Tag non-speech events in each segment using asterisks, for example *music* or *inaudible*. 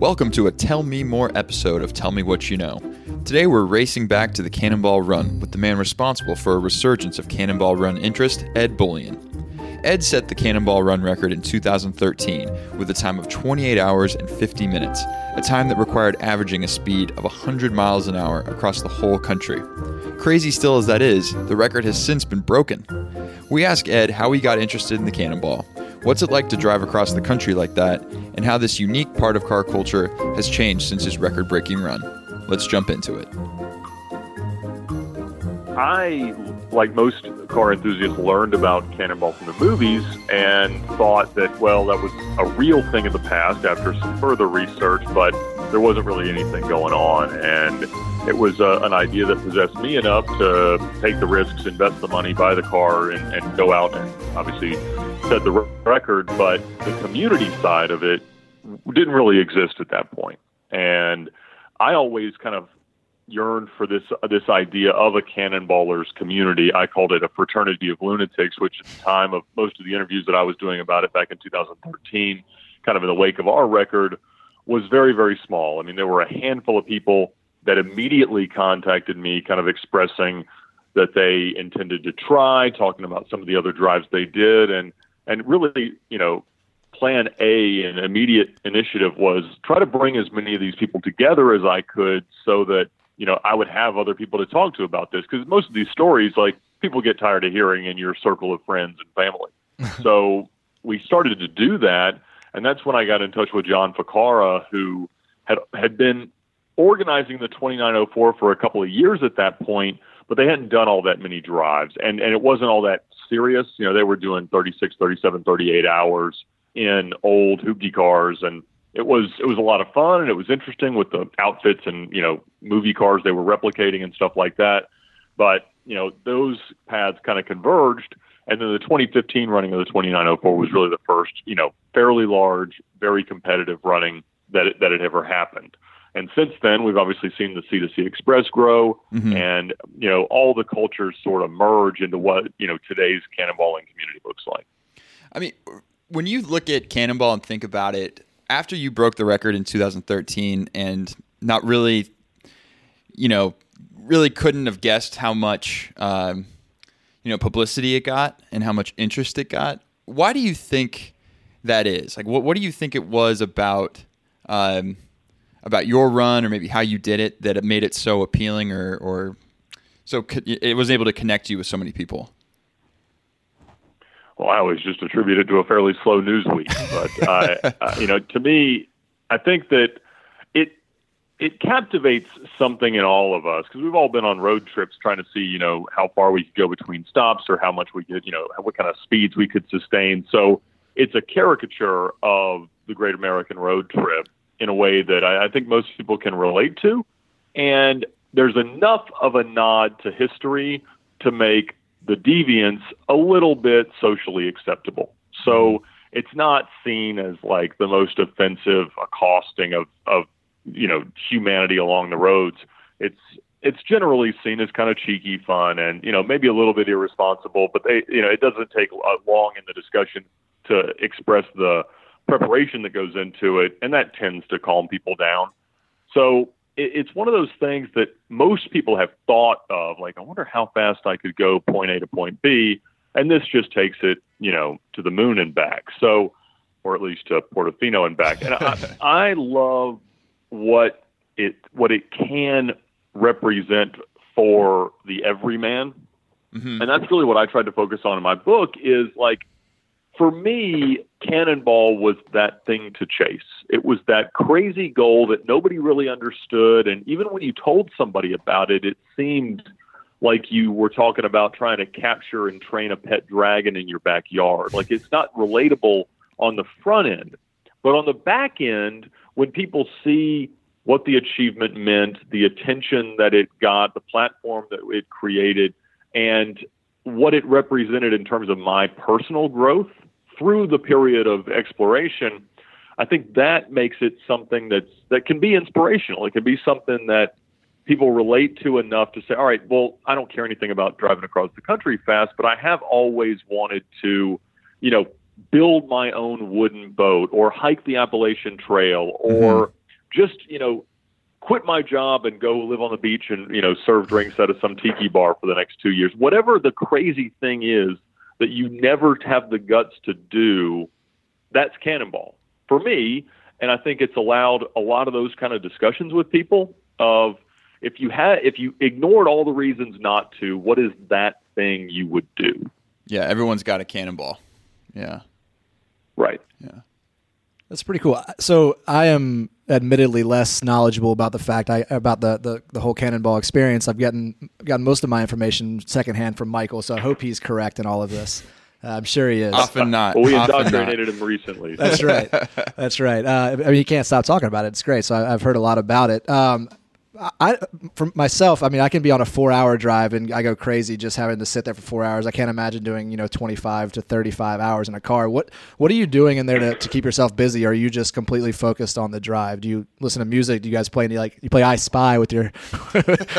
Welcome to a Tell Me More episode of Tell Me What You Know. Today we're racing back to the Cannonball Run with the man responsible for a resurgence of Cannonball Run interest, Ed Bolian. Ed set the Cannonball Run record in 2013 with a time of 28 hours and 50 minutes, a time that required averaging a speed of 100 miles an hour across the whole country. Crazy still as that is, the record has since been broken. We ask Ed how he got interested in the Cannonball, what's it like to drive across the country like that, and how this unique part of car culture has changed since his record breaking run. Let's jump into it. I, like most car enthusiasts, learned about Cannonball from the movies and thought that, well, that was a real thing in the past after some further research, but there wasn't really anything going on. And it was uh, an idea that possessed me enough to take the risks, invest the money, buy the car, and, and go out and obviously set the record. But the community side of it didn't really exist at that point. And I always kind of yearned for this this idea of a cannonballers community. I called it a fraternity of lunatics, which at the time of most of the interviews that I was doing about it back in 2013, kind of in the wake of our record, was very very small. I mean, there were a handful of people that immediately contacted me, kind of expressing that they intended to try, talking about some of the other drives they did, and and really, you know, plan A and immediate initiative was try to bring as many of these people together as I could, so that you know I would have other people to talk to about this because most of these stories, like people get tired of hearing in your circle of friends and family. *laughs* so we started to do that, and that's when I got in touch with John Ficarra, who had had been organizing the 2904 for a couple of years at that point, but they hadn't done all that many drives. And, and it wasn't all that serious. You know, they were doing 36, 37, 38 hours in old hoopty cars. And it was, it was a lot of fun and it was interesting with the outfits and, you know, movie cars they were replicating and stuff like that. But, you know, those paths kind of converged. And then the 2015 running of the 2904 was really the first, you know, fairly large, very competitive running that that had ever happened. And since then, we've obviously seen the C2C Express grow, mm-hmm. and you know all the cultures sort of merge into what you know today's cannonballing community looks like. I mean, when you look at Cannonball and think about it, after you broke the record in 2013, and not really, you know, really couldn't have guessed how much, um, you know, publicity it got and how much interest it got. Why do you think that is? Like, what what do you think it was about? Um, about your run or maybe how you did it that it made it so appealing or or so it was able to connect you with so many people? Well, I always just attribute it to a fairly slow news week, but uh, *laughs* uh, you know, to me, I think that it it captivates something in all of us because we've all been on road trips trying to see, you know, how far we could go between stops or how much we could, you know, what kind of speeds we could sustain. So it's a caricature of the Great American Road Trip in a way that I, I think most people can relate to. And there's enough of a nod to history to make the deviance a little bit socially acceptable. So mm-hmm. it's not seen as like the most offensive accosting of, of you know humanity along the roads. It's it's generally seen as kind of cheeky fun and you know maybe a little bit irresponsible, but they you know it doesn't take long in the discussion to express the preparation that goes into it, and that tends to calm people down. So it, it's one of those things that most people have thought of, like, I wonder how fast I could go point A to point B, and this just takes it, you know, to the moon and back. So, or at least to Portofino and back. And I, *laughs* I love what it what it can represent for the everyman. Mm-hmm. And that's really what I tried to focus on in my book is like for me, Cannonball was that thing to chase. It was that crazy goal that nobody really understood. And even when you told somebody about it, it seemed like you were talking about trying to capture and train a pet dragon in your backyard. Like it's not relatable on the front end. But on the back end, when people see what the achievement meant, the attention that it got, the platform that it created, and what it represented in terms of my personal growth, through the period of exploration, I think that makes it something that's that can be inspirational. It can be something that people relate to enough to say, all right, well, I don't care anything about driving across the country fast, but I have always wanted to, you know, build my own wooden boat or hike the Appalachian Trail or, mm-hmm. just you know quit my job and go live on the beach and you know serve drinks at a, some tiki bar for the next two years. Whatever the crazy thing is that you never have the guts to do, that's cannonball for me. And I think it's allowed a lot of those kind of discussions with people of if you had if you ignored all the reasons not to, what is that thing you would do? Yeah, everyone's got a cannonball. Yeah. Right. Yeah. That's pretty cool. So I am admittedly less knowledgeable about the fact I about the, the, the whole cannonball experience. I've gotten gotten most of my information secondhand from Michael, so I hope he's correct in all of this. Uh, I'm sure he is. Often not. Well, we Often indoctrinated not. him recently. That's right. *laughs* That's right. Uh, I mean, you can't stop talking about it. It's great. So I, I've heard a lot about it. Um, I, for myself, I mean, I can be on a four-hour drive and I go crazy just having to sit there for four hours. I can't imagine doing, you know, twenty-five to thirty-five hours in a car. What What are you doing in there to, to keep yourself busy? Or are you just completely focused on the drive? Do you listen to music? Do you guys play any like you play I Spy with your *laughs*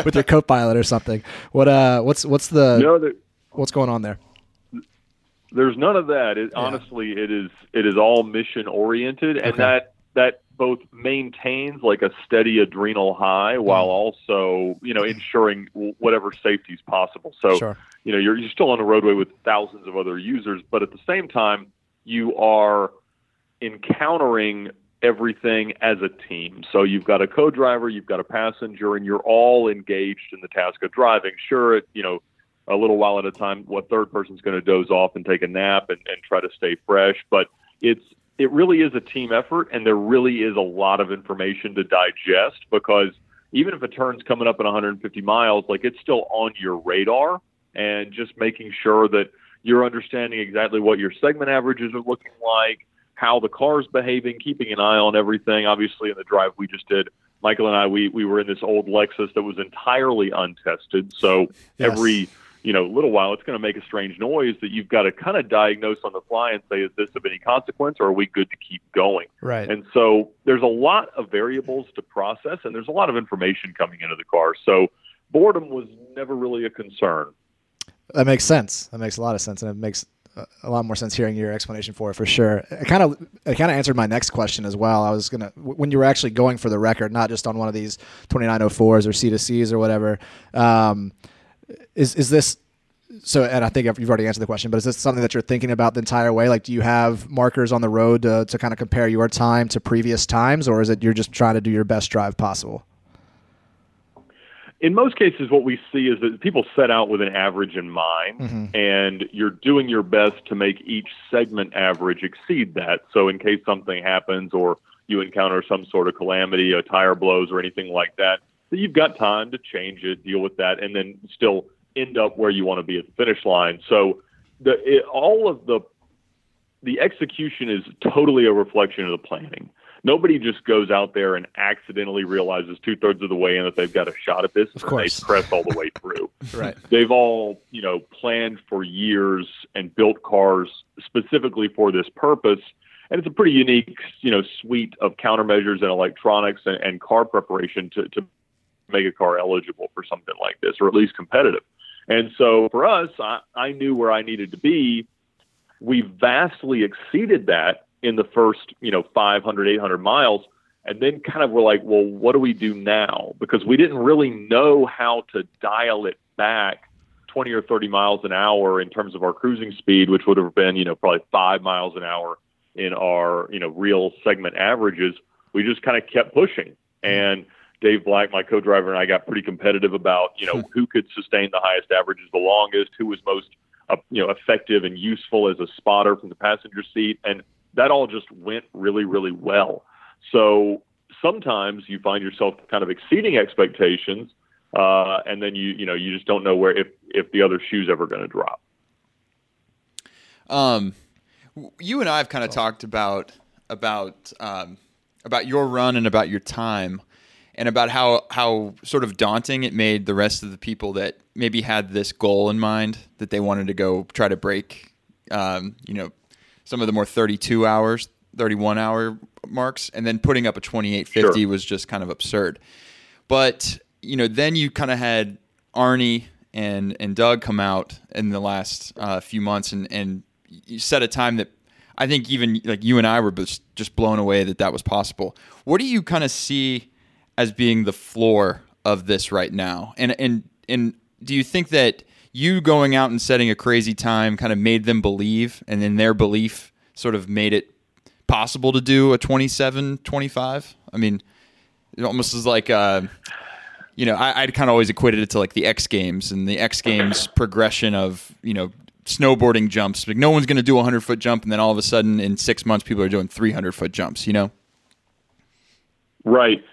with your co-pilot or something? What uh, what's what's the no, there, what's going on there? there's none of that. It, Honestly, it is it is all mission oriented, and Okay. that that both maintains like a steady adrenal high while mm. also you know ensuring whatever safety is possible. So Sure. you know you're you're still on the roadway with thousands of other users, but at the same time you are encountering everything as a team. So you've got a co-driver, you've got a passenger, and you're all engaged in the task of driving. Sure, it, you know, a little while at a time, what third person's going to doze off and take a nap and, and try to stay fresh, but it's it really is a team effort, and there really is a lot of information to digest because even if a turn's coming up at 150 miles, like it's still on your radar, and just making sure that you're understanding exactly what your segment averages are looking like, how the car's behaving, keeping an eye on everything. Obviously, in the drive we just did, Michael and I, we we were in this old Lexus that was entirely untested. So Yes. every you know a little while, it's going to make a strange noise that you've got to kind of diagnose on the fly and say, is this of any consequence, or are we good to keep going? Right. And so there's a lot of variables to process, and there's a lot of information coming into the car. So boredom was never really a concern. That makes sense. That makes a lot of sense, and it makes a- a lot more sense hearing your explanation for it for sure. It kind of it kind of answered my next question as well. I was gonna when you were actually going for the record, not just on one of these 2904s or C2Cs or whatever. Um, is is this so? And I think you've already answered the question, but is this something that you're thinking about the entire way? Like, do you have markers on the road to, to kind of compare your time to previous times, or is it you're just trying to do your best drive possible? in most cases, what we see is that people set out with an average in mind, Mhm. and you're doing your best to make each segment average exceed that. So, in case something happens or you encounter some sort of calamity, a tire blows, or anything like that, that you've got time to change it, deal with that, and then still end up where you want to be at the finish line. So, the it, all of the the execution is totally a reflection of the planning. Nobody just goes out there and accidentally realizes two thirds of the way in that they've got a shot at this Of and course. they press all the way *laughs* through. Right. They've all, you know, planned for years and built cars specifically for this purpose. And it's a pretty unique, you know, suite of countermeasures and electronics and, and car preparation to, to make a car eligible for something like this, or at least competitive. And so for us, I, I knew where I needed to be. We vastly exceeded that in the first, you know, 500, 800 miles. And then kind of we're like, well, what do we do now? Because we didn't really know how to dial it back 20 or 30 miles an hour in terms of our cruising speed, which would have been, you know, probably five miles an hour in our, you know, real segment averages. We just kind of kept pushing. Mm-hmm. And Dave Black, my co-driver, and I got pretty competitive about, you know, who could sustain the highest averages the longest, who was most, uh, you know, effective and useful as a spotter from the passenger seat, and that all just went really, really well. So sometimes you find yourself kind of exceeding expectations, uh, and then you, you know, you just don't know where if if the other shoe's ever going to drop. Um, you and I have kind of talked about about um, about your run and about your time, and about how how sort of daunting it made the rest of the people that maybe had this goal in mind that they wanted to go try to break, um, you know, some of the more thirty two hours, thirty one hour marks, and then putting up a twenty eight fifty Sure. was just kind of absurd. But you know, then you kind of had Arnie and and Doug come out in the last uh, few months, and and you set a time that I think even like you and I were just just blown away that that was possible. What do you kind of see as being the floor of this right now? And and and do you think that you going out and setting a crazy time kind of made them believe, and then their belief sort of made it possible to do a 27 25? I mean, it almost is like, uh, you know, I, I'd kind of always equated it to like the X Games and the X Games *laughs* progression of, you know, snowboarding jumps. Like no one's going to do a 100 foot jump, and then all of a sudden in six months, people are doing 300 foot jumps, you know? Right.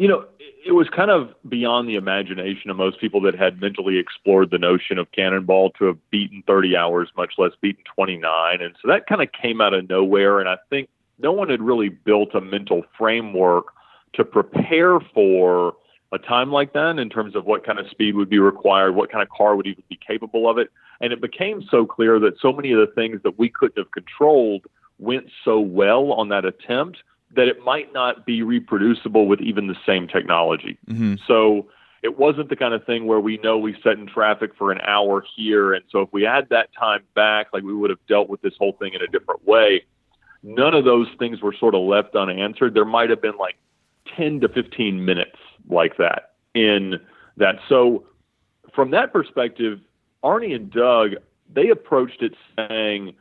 You know, it was kind of beyond the imagination of most people that had mentally explored the notion of cannonball to have beaten 30 hours, much less beaten 29. And so that kind of came out of nowhere. And I think no one had really built a mental framework to prepare for a time like that in terms of what kind of speed would be required, what kind of car would even be capable of it. And it became so clear that so many of the things that we couldn't have controlled went so well on that attempt that it might not be reproducible with even the same technology. Mm-hmm. So it wasn't the kind of thing where we know we set in traffic for an hour here. And so if we had that time back, like we would have dealt with this whole thing in a different way. None of those things were sort of left unanswered. There might have been like 10 to 15 minutes like that in that. So from that perspective, Arnie and Doug, they approached it saying,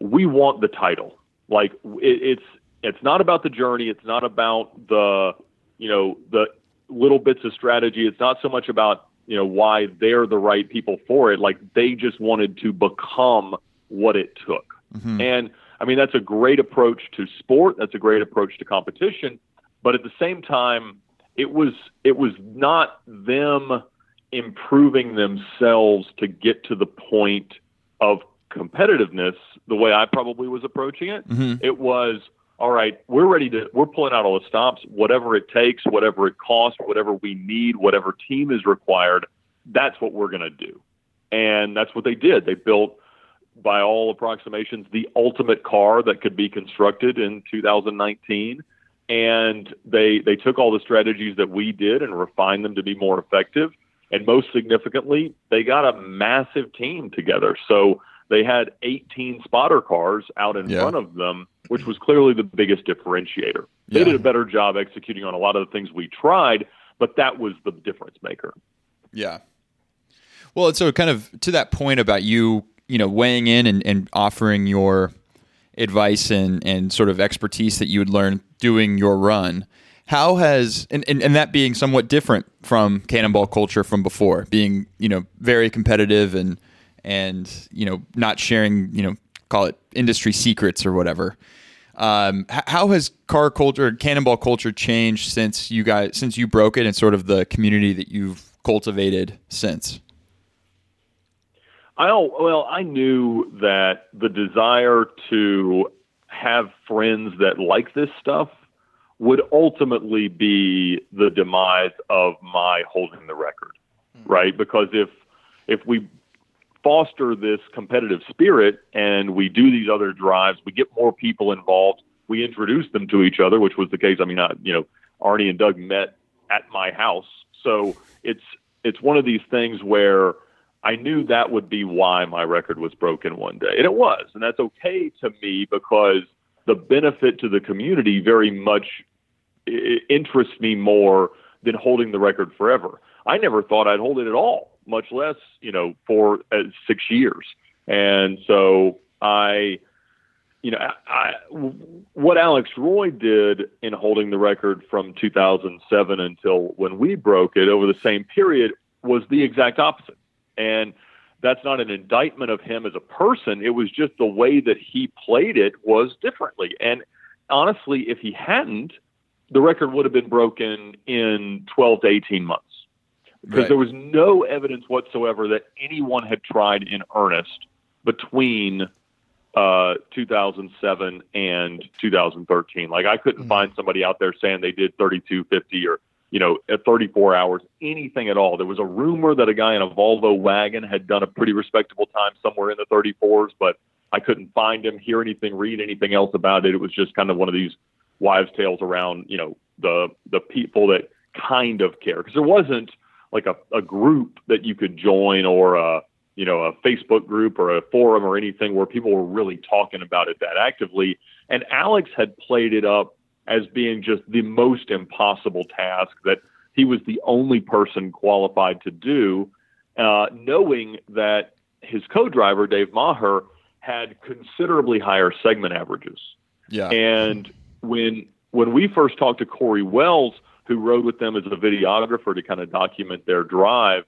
we want the title. Like it, it's it's not about the journey. It's not about the, you know, the little bits of strategy. It's not so much about, you know, why they're the right people for it. Like they just wanted to become what it took. Mm-hmm. And I mean, that's a great approach to sport. That's a great approach to competition. But at the same time, it was it was not them improving themselves to get to the point of competitiveness the way I probably was approaching it. Mm-hmm. It was all right, we're ready to, we're pulling out all the stops, whatever it takes, whatever it costs, whatever we need, whatever team is required, that's what we're going to do. And that's what they did. They built, by all approximations, the ultimate car that could be constructed in 2019. And they, they took all the strategies that we did and refined them to be more effective. And most significantly, they got a massive team together. So they had 18 spotter cars out in yeah. front of them which was clearly the biggest differentiator. They yeah. did a better job executing on a lot of the things we tried, but that was the difference maker. Yeah. Well, and so kind of to that point about you, you know, weighing in and, and offering your advice and, and sort of expertise that you would learn doing your run. How has and, and, and that being somewhat different from cannonball culture from before, being, you know, very competitive and and, you know, not sharing, you know, call it industry secrets or whatever. Um, how has car culture, cannonball culture, changed since you guys since you broke it, and sort of the community that you've cultivated since? I well, I knew that the desire to have friends that like this stuff would ultimately be the demise of my holding the record, mm-hmm. right? Because if if we foster this competitive spirit and we do these other drives, we get more people involved, we introduce them to each other, which was the case. I mean, I, you know, Arnie and Doug met at my house. So it's, it's one of these things where I knew that would be why my record was broken one day. And it was. And that's okay to me because the benefit to the community very much interests me more than holding the record forever. I never thought I'd hold it at all much less, you know, for uh, six years. And so I, you know, I, what Alex Roy did in holding the record from 2007 until when we broke it over the same period was the exact opposite. And that's not an indictment of him as a person. It was just the way that he played it was differently. And honestly, if he hadn't, the record would have been broken in 12 to 18 months because right. there was no evidence whatsoever that anyone had tried in earnest between uh, 2007 and 2013. Like I couldn't mm-hmm. find somebody out there saying they did 3250 or you know at 34 hours, anything at all. There was a rumor that a guy in a Volvo wagon had done a pretty respectable time somewhere in the 34s, but I couldn't find him, hear anything, read anything else about it. It was just kind of one of these wives' tales around you know the the people that kind of care because there wasn't like a, a group that you could join or a you know, a Facebook group or a forum or anything where people were really talking about it that actively. And Alex had played it up as being just the most impossible task that he was the only person qualified to do, uh, knowing that his co-driver Dave Maher had considerably higher segment averages. Yeah. And when when we first talked to Cory Welles, who rode with them as a videographer to kind of document their drive,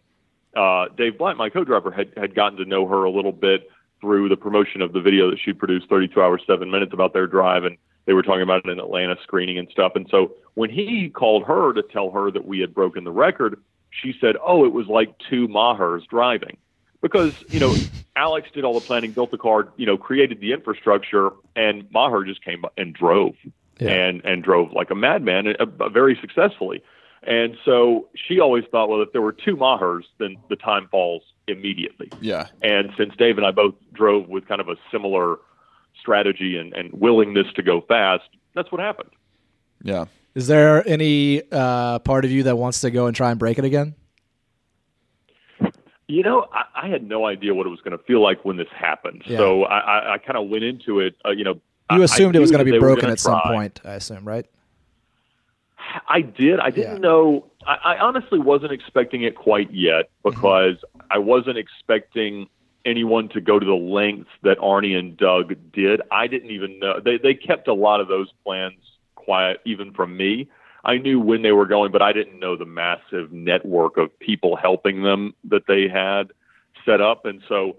uh, Dave Black, my co-driver, had had gotten to know her a little bit through the promotion of the video that she produced, 32 hours, seven minutes about their drive, and they were talking about it in Atlanta screening and stuff. And so when he called her to tell her that we had broken the record, she said, "Oh, it was like two Mahers driving." Because you know, Alex did all the planning, built the car, you know, created the infrastructure, and Maher just came and drove, Yeah. and and drove like a madman, uh, uh, very successfully. And so she always thought, well, if there were two Mahers, then the time falls immediately. Yeah. And since Dave and I both drove with kind of a similar strategy and, and willingness to go fast, that's what happened. Yeah. Is there any uh, part of you that wants to go and try and break it again? You know, I, I had no idea what it was going to feel like when this happened. Yeah. So I, I, I kind of went into it, uh, you know. You assumed it was going to be broken at some point, I assume, right? I did. I didn't Yeah. know. I, I honestly wasn't expecting it quite yet mm-hmm. because I wasn't expecting anyone to go to the lengths that Arnie and Doug did. I didn't even know. They they kept a lot of those plans quiet, even from me. I knew when they were going, but I didn't know the massive network of people helping them that they had set up. And so,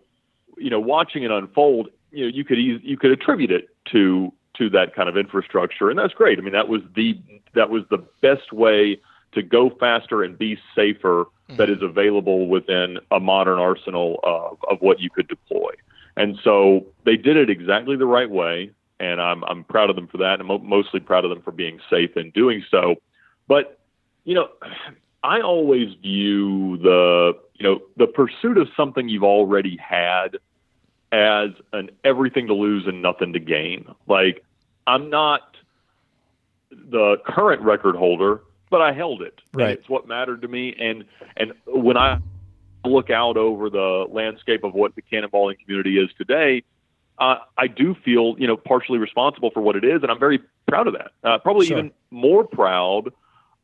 you know, watching it unfold, you know, you could you could attribute it to to that kind of infrastructure, and that's great. I mean, that was the that was the best way to go faster and be safer mm-hmm. that is available within a modern arsenal of, of what you could deploy. And so they did it exactly the right way, and I'm I'm proud of them for that, and I'm mo- mostly proud of them for being safe in doing so. But you know, I always view the you know the pursuit of something you've already had as an everything to lose and nothing to gain. Like I'm not the current record holder, but I held it. Right. And it's what mattered to me. And and when I look out over the landscape of what the cannonballing community is today, uh, I do feel you know partially responsible for what it is, and I'm very proud of that. Uh, probably Sure. even more proud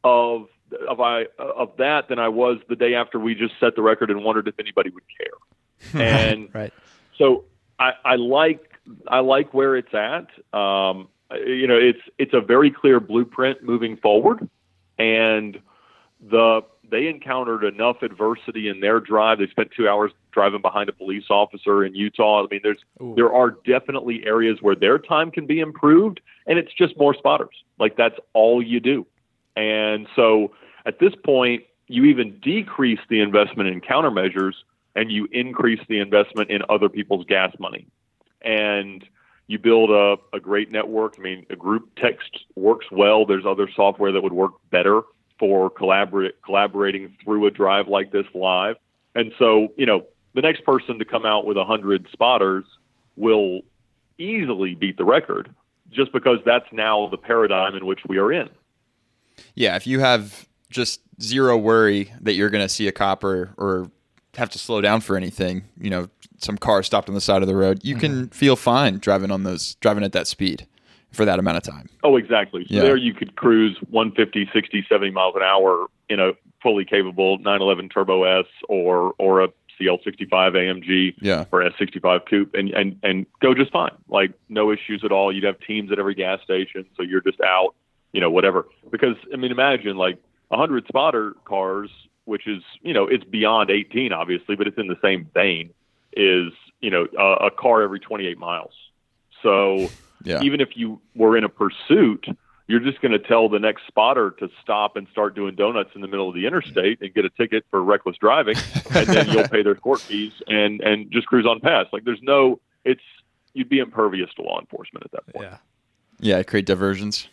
of of I of that than I was the day after we just set the record and wondered if anybody would care. *laughs* And Right. So I, I like I like where it's at. Um, you know, it's it's a very clear blueprint moving forward, and the they encountered enough adversity in their drive. They spent two hours driving behind a police officer in Utah. I mean, there's Ooh. there are definitely areas where their time can be improved, and it's just more spotters. Like that's all you do. And so at this point, you even decrease the investment in countermeasures and you increase the investment in other people's gas money. And you build a, a great network. I mean, a group text works well. There's other software that would work better for collaborate, collaborating through a drive like this live. And so, you know, the next person to come out with 100 spotters will easily beat the record just because that's now the paradigm in which we are in. Yeah, if you have just zero worry that you're going to see a cop or, or have to slow down for anything, you know, some car stopped on the side of the road, you can mm-hmm. feel fine driving on those driving at that speed for that amount of time. Oh, exactly. So Yeah. there you could cruise 150, 60, 70 miles an hour in a fully capable 911 Turbo S or or a CL65 AMG Yeah. or S65 Coupe and, and, and go just fine. Like no issues at all. You'd have teams at every gas station. So you're just out, you know, whatever. Because, I mean, imagine like 100 spotter cars, which is, you know, it's beyond 18, obviously, but it's in the same vein, is, you know, a, a car every 28 miles. So Yeah. even if you were in a pursuit, you're just going to tell the next spotter to stop and start doing donuts in the middle of the interstate and get a ticket for reckless driving, and then you'll pay their court fees and and just cruise on past. Like there's no, it's you'd be impervious to law enforcement at that point. Yeah. Yeah, create diversions.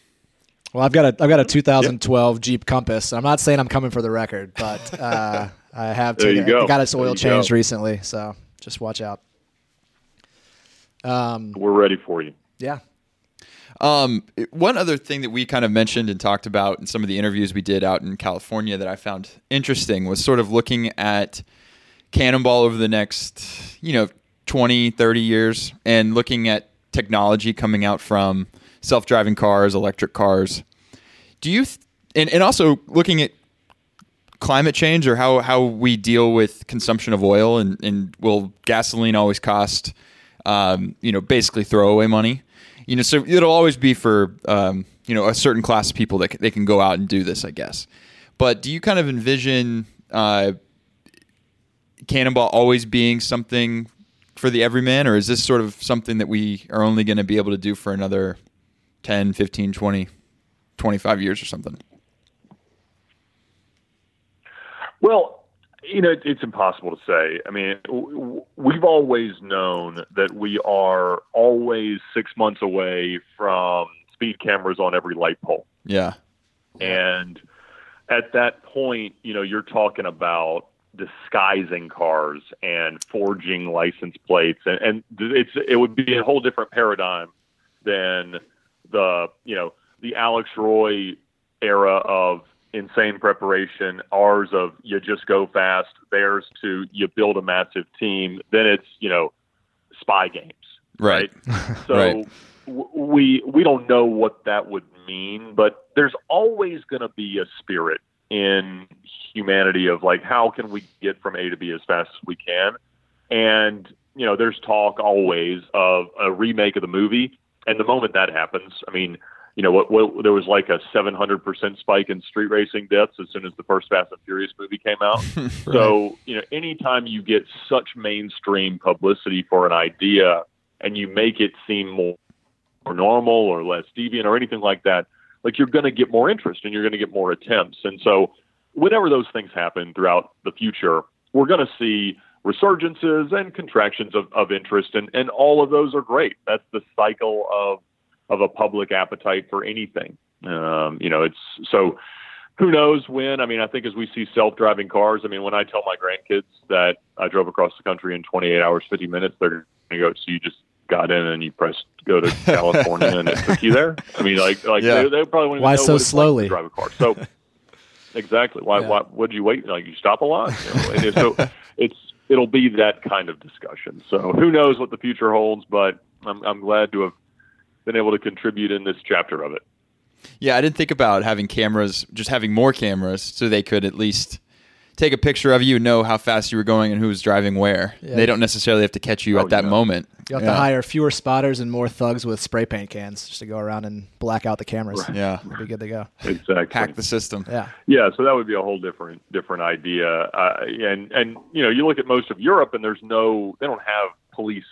Well, I've got a I've got a 2012 Jeep Compass. I'm not saying I'm coming for the record, but uh, *laughs* I have There you go. I got its oil changed go. recently, so just watch out. Um, We're ready for you. yeah. Um, one other thing that we kind of mentioned and talked about in some of the interviews we did out in California that I found interesting was sort of looking at Cannonball over the next, you know, 20, 30 years and looking at technology coming out from self-driving cars, electric cars. Do you th- and and also looking at climate change or how how we deal with consumption of oil and and will gasoline always cost um, you know, basically throwaway money? You know, so it'll always be for um, you know, a certain class of people that c- they can go out and do this, I guess. But do you kind of envision uh, Cannonball always being something for the everyman, or is this sort of something that we are only going to be able to do for another 10, 15, 20, 25 years or something? Well, you know, it's impossible to say. I mean, we've always known that we are always six months away from speed cameras on every light pole. Yeah. And at that point, you know, you're talking about disguising cars and forging license plates, and, and it's it would be a whole different paradigm than the you know the Alex Roy era of insane preparation, ours of you just go fast, theirs to you build a massive team. Then it's you know spy games, Right. *laughs* so Right. w- we we don't know what that would mean, but there's always going to be a spirit in humanity of like how can we get from A to B as fast as we can, and you know there's talk always of a remake of the movie, and the moment that happens, I mean. You know what, what? There was like a 700% spike in street racing deaths as soon as the first Fast and Furious movie came out. *laughs* So, you know, anytime you get such mainstream publicity for an idea and you make it seem more, more normal or less deviant or anything like that, like you're going to get more interest and you're going to get more attempts. And so, whenever those things happen throughout the future, we're going to see resurgences and contractions of, of interest, and, and all of those are great. That's the cycle of of a public appetite for anything. Um, you know, it's so who knows when? I mean, I think as we see self-driving cars, I mean, when I tell my grandkids that I drove across the country in 28 hours, 50 minutes, they're going to go, "So you just got in and you pressed go to *laughs* California and it took you there?" I mean, like, like Yeah. they, they probably won't Why know so what it's like to slowly? drive a car. So, *laughs* exactly. Why? Yeah. Why? Would you wait? Like, you stop a lot. You know? and so *laughs* it's it'll be that kind of discussion. So who knows what the future holds? But I'm I'm glad to have been able to contribute in this chapter of it. Yeah, I didn't think about having cameras, just having more cameras, so they could at least take a picture of you know how fast you were going and who was driving where. Yeah. They don't necessarily have to catch you Oh, at that yeah. moment. You have yeah. to hire fewer spotters and more thugs with spray paint cans just to go around and black out the cameras. Yeah. We'll be good to go. Exactly. Hack the system. Yeah. Yeah, so that would be a whole different different idea. Uh, and and you know, you look at most of Europe, and there's no, they don't have police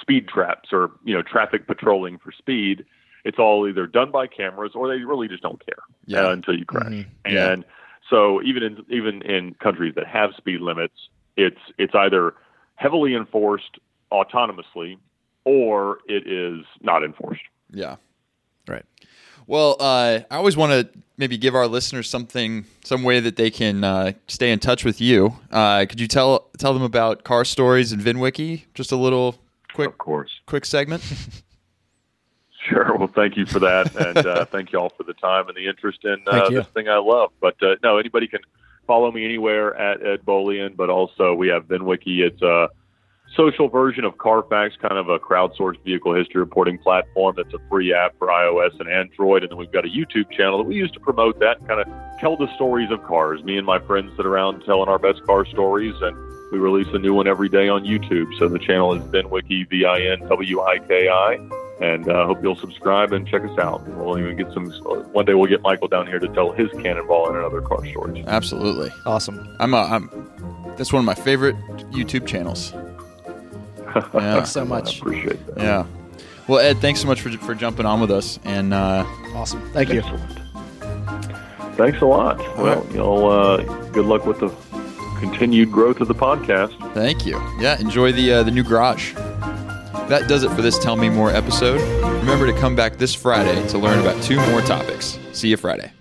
speed traps or you know traffic patrolling for speed. It's all either done by cameras or they really just don't care Yeah. uh, until you crash. Mhm. Yeah. And so even in even in countries that have speed limits, it's it's either heavily enforced autonomously or it is not enforced. Yeah. Right. Well, uh, I always want to maybe give our listeners something, some way that they can uh, stay in touch with you. Uh, could you tell tell them about car stories and VinWiki? Just a little quick Of course. quick segment. *laughs* Sure. Well, thank you for that, and uh, *laughs* thank you all for the time and the interest in uh, this thing I love. But uh, no, anybody can follow me anywhere at Ed Bolian, but also we have VinWiki. It's a social version of Carfax, kind of a crowdsourced vehicle history reporting platform. That's a free app for iOS and Android, and then we've got a YouTube channel that we use to promote that, kind of tell the stories of cars. Me and my friends sit around telling our best car stories, and we release a new one every day on YouTube. So the channel is VinWiki, V-I-N-W-I-K-I and uh, hope you'll subscribe and check us out. We'll even get some. One day we'll get Michael down here to tell his cannonball and other car stories. Absolutely. Awesome. I'm, a, I'm that's one of my favorite YouTube channels. Yeah. Thanks so I much. appreciate that. Yeah. Well, Ed, thanks so much for, for jumping on with us. And uh, Awesome. Thank you. Excellent. Thanks a lot. Well, right. you know, uh, good luck with the continued growth of the podcast. thank you. Yeah, enjoy the uh, the new garage. That does it for this Tell Me More episode. Remember to come back this Friday to learn about two more topics. See you Friday.